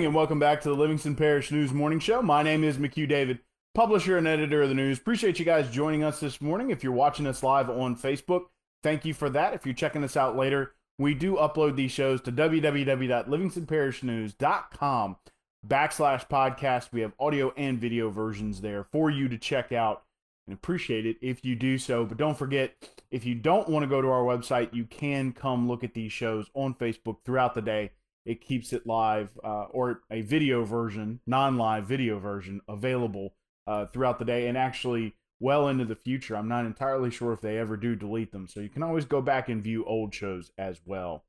and welcome back to the Livingston Parish News Morning Show. My name is McHugh David, publisher and editor of the news. Appreciate you guys joining us this morning. If you're watching us live on Facebook, thank you for that. If you're checking us out later, we do upload these shows to www.livingstonparishnews.com backslash podcast. We have audio and video versions there for you to check out and appreciate it if you do so. But don't forget, if you don't want to go to our website, you can come look at these shows on Facebook throughout the day. It keeps it live uh, or a video version, non live video version, available uh, throughout the day and actually well into the future. I'm not entirely sure if they ever do delete them. So you can always go back and view old shows as well.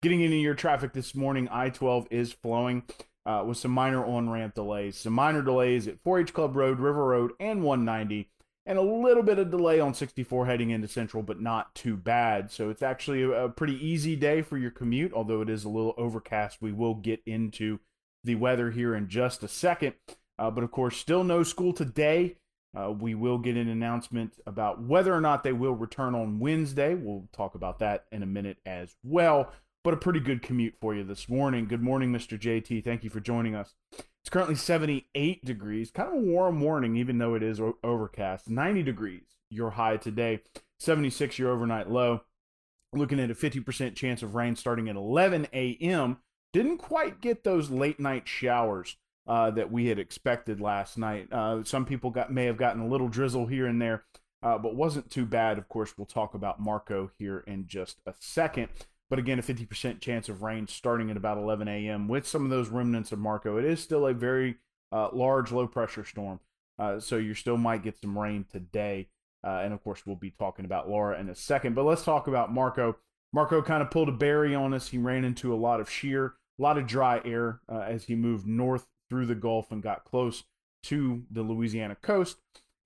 Getting into your traffic this morning, I 12 is flowing uh, with some minor on ramp delays. Some minor delays at 4 H Club Road, River Road, and 190 and a little bit of delay on 64 heading into Central, but not too bad. So it's actually a, pretty easy day for your commute, although it is a little overcast. We will get into the weather here in just a second. Uh, but of course, still no school today. Uh, we will get an announcement about whether or not they will return on Wednesday. We'll talk about that in a minute as well. But a pretty good commute for you this morning. Good morning, Mr. JT. Thank you for joining us. It's currently 78 degrees, kind of a warm morning, even though it is overcast. 90 degrees, your high today, 76 your overnight low. Looking at a 50% chance of rain starting at 11 a.m. Didn't quite get those late night showers uh, that we had expected last night. Uh, some people got may have gotten a little drizzle here and there, uh, but wasn't too bad. Of course, we'll talk about Marco here in just a second. But again, a 50% chance of rain starting at about 11 a.m. with some of those remnants of Marco. It is still a very uh, large low pressure storm. Uh, so you still might get some rain today. Uh, and of course, we'll be talking about Laura in a second. But let's talk about Marco. Marco kind of pulled a Barry on us. He ran into a lot of shear, a lot of dry air uh, as he moved north through the Gulf and got close to the Louisiana coast.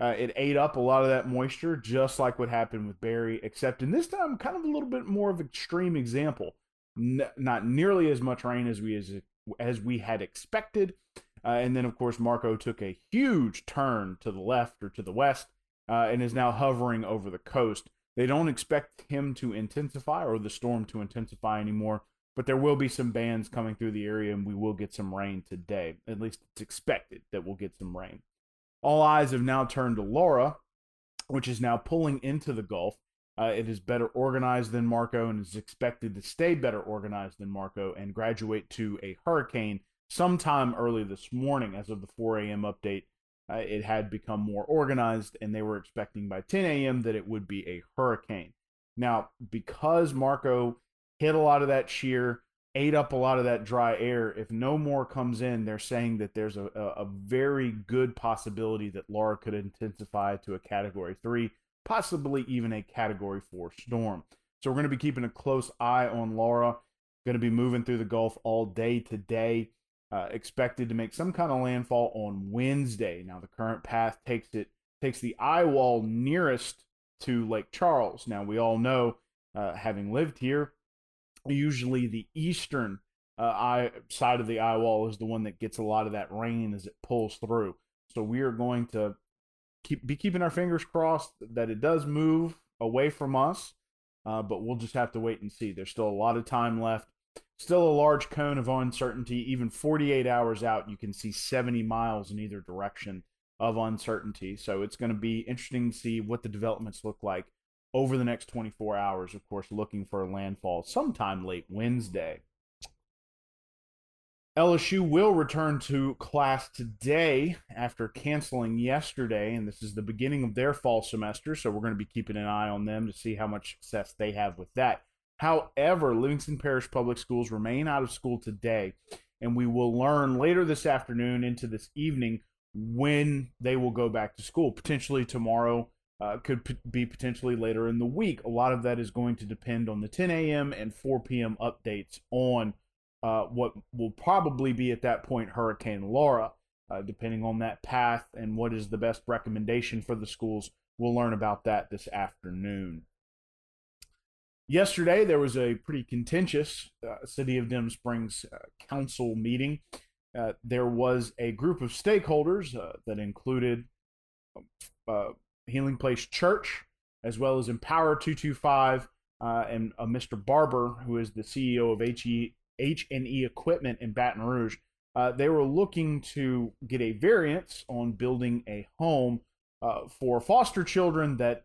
Uh, it ate up a lot of that moisture, just like what happened with Barry, except in this time, kind of a little bit more of extreme example. N- not nearly as much rain as we as, as we had expected, uh, and then of course Marco took a huge turn to the left or to the west, uh, and is now hovering over the coast. They don't expect him to intensify or the storm to intensify anymore, but there will be some bands coming through the area, and we will get some rain today. At least it's expected that we'll get some rain. All eyes have now turned to Laura, which is now pulling into the Gulf. Uh, it is better organized than Marco and is expected to stay better organized than Marco and graduate to a hurricane sometime early this morning. As of the 4 a.m. update, uh, it had become more organized, and they were expecting by 10 a.m. that it would be a hurricane. Now, because Marco hit a lot of that shear, ate up a lot of that dry air. If no more comes in, they're saying that there's a, a, very good possibility that Laura could intensify to a category three, possibly even a category four storm. So we're going to be keeping a close eye on Laura. Going to be moving through the Gulf all day today. Uh, expected to make some kind of landfall on Wednesday. Now the current path takes it takes the eye wall nearest to Lake Charles. Now we all know, uh, having lived here, usually the eastern uh, eye side of the eye wall is the one that gets a lot of that rain as it pulls through. So we are going to keep be keeping our fingers crossed that it does move away from us, uh, but we'll just have to wait and see. There's still a lot of time left. Still a large cone of uncertainty. Even 48 hours out, you can see 70 miles in either direction of uncertainty. So it's going to be interesting to see what the developments look like over the next 24 hours, of course, looking for a landfall sometime late Wednesday. LSU will return to class today after canceling yesterday, and this is the beginning of their fall semester, so we're going to be keeping an eye on them to see how much success they have with that. However, Livingston Parish Public Schools remain out of school today, and we will learn later this afternoon into this evening when they will go back to school, potentially tomorrow uh, could p- be potentially later in the week. A lot of that is going to depend on the 10 a.m. and 4 p.m. updates on uh, what will probably be at that point Hurricane Laura. Uh, depending on that path and what is the best recommendation for the schools, we'll learn about that this afternoon. Yesterday, there was a pretty contentious uh, City of Denham Springs uh, council meeting. Uh, there was a group of stakeholders that included Healing Place Church, as well as Empower 225 uh, and uh, Mr. Barber, who is the CEO of HE, H&E Equipment in Baton Rouge. uh, they were looking to get a variance on building a home uh, for foster children that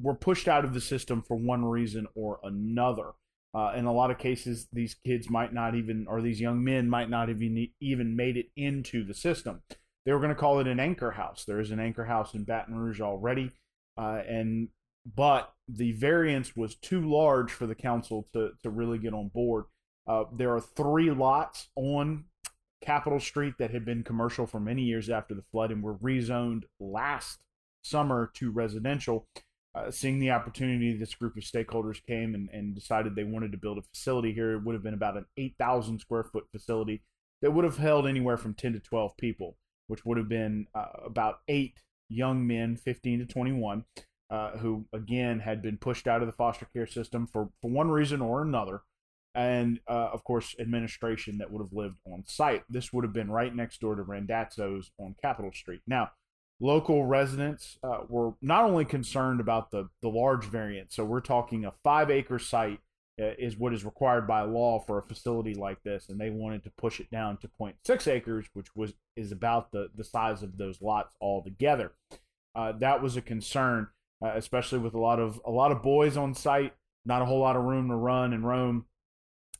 were pushed out of the system for one reason or another. Uh, in a lot of cases, these kids might not even, or these young men might not have even, even made it into the system. They were going to call it an anchor house. There is an anchor house in Baton Rouge already, uh, and but the variance was too large for the council to to really get on board. Uh, there are three lots on Capitol Street that had been commercial for many years after the flood and were rezoned last summer to residential. Uh, seeing the opportunity, this group of stakeholders came and, and decided they wanted to build a facility here. It would have been about an 8,000 square foot facility that would have held anywhere from 10 to 12 people, which would have been uh, about eight young men, 15 to 21, uh, who, again, had been pushed out of the foster care system for, for one reason or another and uh, of course administration that would have lived on site. This would have been right next door to Randazzo's on Capitol Street. Now, local residents uh, were not only concerned about the the large variant, so we're talking a five acre site is what is required by law for a facility like this, and they wanted to push it down to 0.6 acres, which was is about the the size of those lots altogether. Uh, that was a concern, uh, especially with a lot of a lot of boys on site, not a whole lot of room to run and roam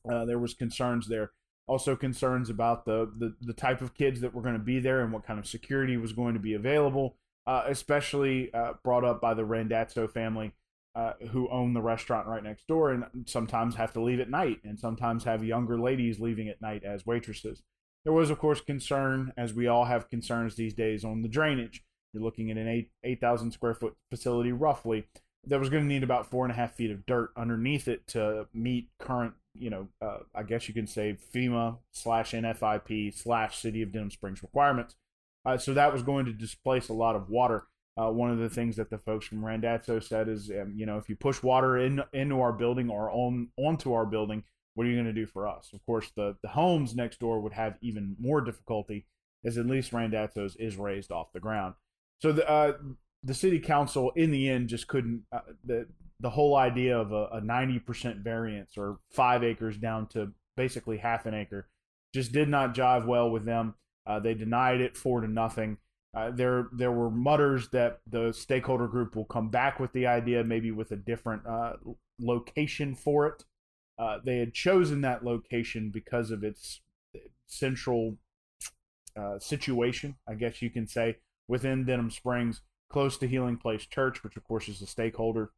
uh, there was concerns there. Also concerns about the, the, the type of kids that were going to be there and what kind of security was going to be available, uh, especially uh, brought up by the Randazzo family, uh, who own the restaurant right next door and sometimes have to leave at night and sometimes have younger ladies leaving at night as waitresses. There was, of course, concern, as we all have concerns these days, on the drainage. You're looking at an 8 8,000 square foot facility roughly that was going to need about four and a half feet of dirt underneath it to meet current you know, uh, I guess you can say FEMA slash NFIP slash City of Denham Springs requirements. Uh, so that was going to displace a lot of water. Uh, one of the things that the folks from Randazzo said is, um, you know, if you push water in into our building or on onto our building, what are you going to do for us? Of course, the the homes next door would have even more difficulty, as at least Randazzo's is raised off the ground. So the uh, the city council in the end just couldn't. Uh, the the whole idea of a, 90% variance or five acres down to basically half an acre just did not jive well with them. Uh, they denied it four to nothing. Uh, there, there were mutters that the stakeholder group will come back with the idea, maybe with a different uh, location for it. Uh, they had chosen that location because of its central uh, situation, I guess you can say, within Denham Springs, close to Healing Place Church, which of course is a stakeholder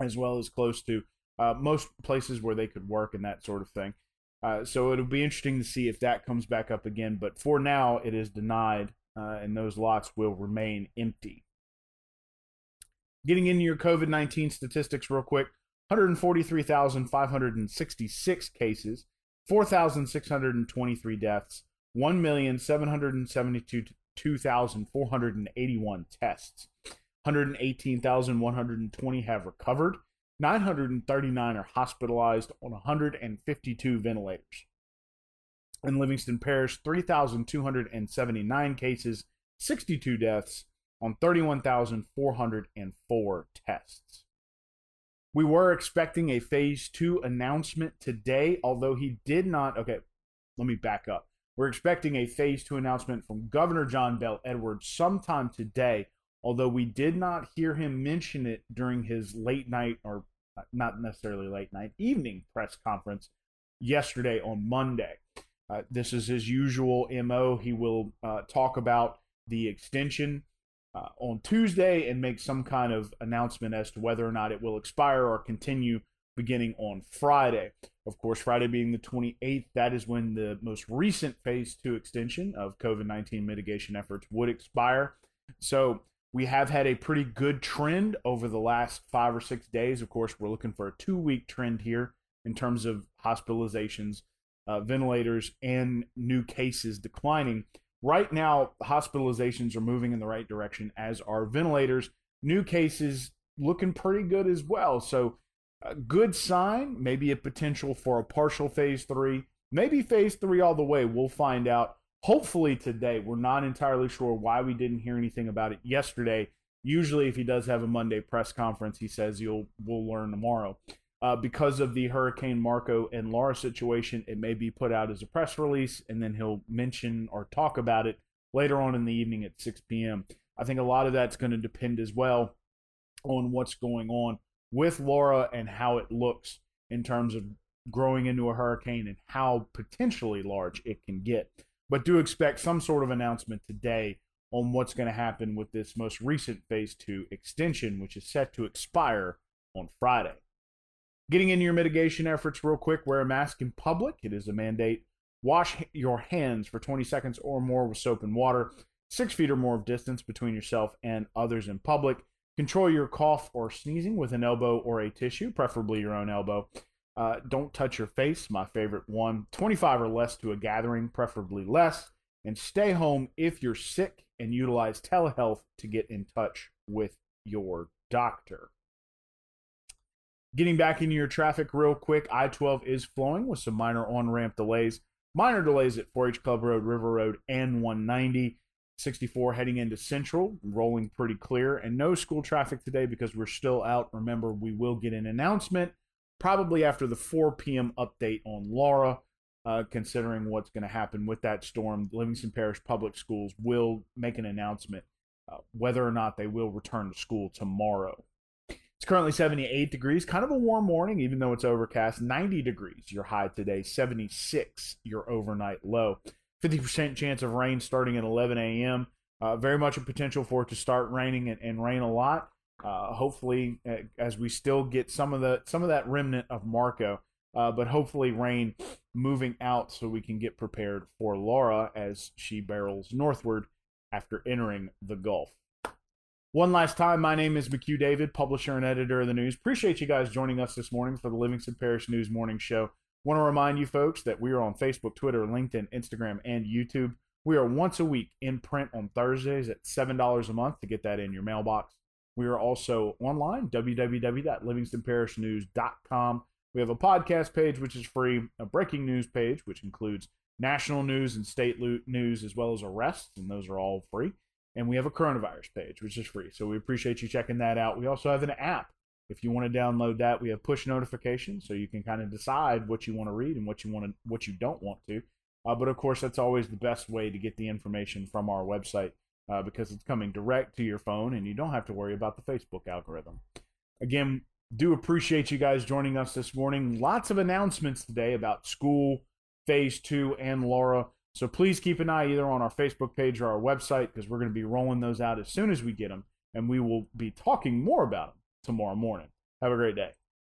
as well as close to uh, most places where they could work and that sort of thing. Uh, so it'll be interesting to see if that comes back up again. But for now, it is denied, uh, and those lots will remain empty. Getting into your COVID 19 statistics real quick 143,566 cases, 4,623 deaths, 1,772,481 tests. 118,120 have recovered. 939 are hospitalized on 152 ventilators. In Livingston Parish, 3,279 cases, 62 deaths on 31,404 tests. We were expecting a phase two announcement today, although he did not. Okay, let me back up. We're expecting a phase two announcement from Governor John Bell Edwards sometime today although we did not hear him mention it during his late night or not necessarily late night evening press conference yesterday on Monday. Uh, this is his usual MO. He will uh, talk about the extension uh, on Tuesday and make some kind of announcement as to whether or not it will expire or continue beginning on Friday. Of course, Friday being the 28th, that is when the most recent phase two extension of COVID 19 mitigation efforts would expire. So we have had a pretty good trend over the last five or six days. Of course, we're looking for a two week trend here in terms of hospitalizations, uh, ventilators, and new cases declining. Right now, hospitalizations are moving in the right direction, as are ventilators. New cases looking pretty good as well. So, a good sign, maybe a potential for a partial phase three, maybe phase three all the way. We'll find out hopefully today. We're not entirely sure why we didn't hear anything about it yesterday. Usually, if he does have a Monday press conference, he says you'll we'll learn tomorrow. Uh, because of the Hurricane Marco and Laura situation, it may be put out as a press release, and then he'll mention or talk about it later on in the evening at 6 p.m. I think a lot of that's going to depend as well on what's going on with Laura and how it looks in terms of growing into a hurricane and how potentially large it can get. But do expect some sort of announcement today on what's going to happen with this most recent phase two extension, which is set to expire on Friday. Getting into your mitigation efforts real quick wear a mask in public. It is a mandate. Wash your hands for 20 seconds or more with soap and water. Six feet or more of distance between yourself and others in public. Control your cough or sneezing with an elbow or a tissue, preferably your own elbow. Uh, don't touch your face, my favorite one. 25 or less to a gathering, preferably less. And stay home if you're sick and utilize telehealth to get in touch with your doctor. Getting back into your traffic real quick, I 12 is flowing with some minor on ramp delays. Minor delays at 4 H Club Road, River Road, and 190. 64 heading into Central, rolling pretty clear. And no school traffic today because we're still out. Remember, we will get an announcement probably after the 4 p.m. update on Laura, uh, considering what's going to happen with that storm. Livingston Parish Public Schools will make an announcement uh, whether or not they will return to school tomorrow. It's currently 78 degrees, kind of a warm morning, even though it's overcast. 90 degrees, your high today. 76, your overnight low. 50% chance of rain starting at 11 a.m. Uh, very much a potential for it to start raining and, and rain a lot. Uh, hopefully, uh, as we still get some of the some of that remnant of Marco, uh, but hopefully rain moving out so we can get prepared for Laura as she barrels northward after entering the Gulf. One last time, my name is McHugh David, publisher and editor of the news. Appreciate you guys joining us this morning for the Livingston Parish News Morning Show. Want to remind you folks that we are on Facebook, Twitter, LinkedIn, Instagram, and YouTube. We are once a week in print on Thursdays at $7 a month to get that in your mailbox. We are also online, www.livingstonparishnews.com. We have a podcast page, which is free, a breaking news page, which includes national news and state news, as well as arrests, and those are all free. And we have a coronavirus page, which is free. So we appreciate you checking that out. We also have an app. If you want to download that, we have push notifications, so you can kind of decide what you want to read and what you want to, what you don't want to. Uh, but of course, that's always the best way to get the information from our website uh, because it's coming direct to your phone, and you don't have to worry about the Facebook algorithm. Again, do appreciate you guys joining us this morning. Lots of announcements today about school, phase two, and Laura. So please keep an eye either on our Facebook page or our website because we're going to be rolling those out as soon as we get them, and we will be talking more about them tomorrow morning. Have a great day.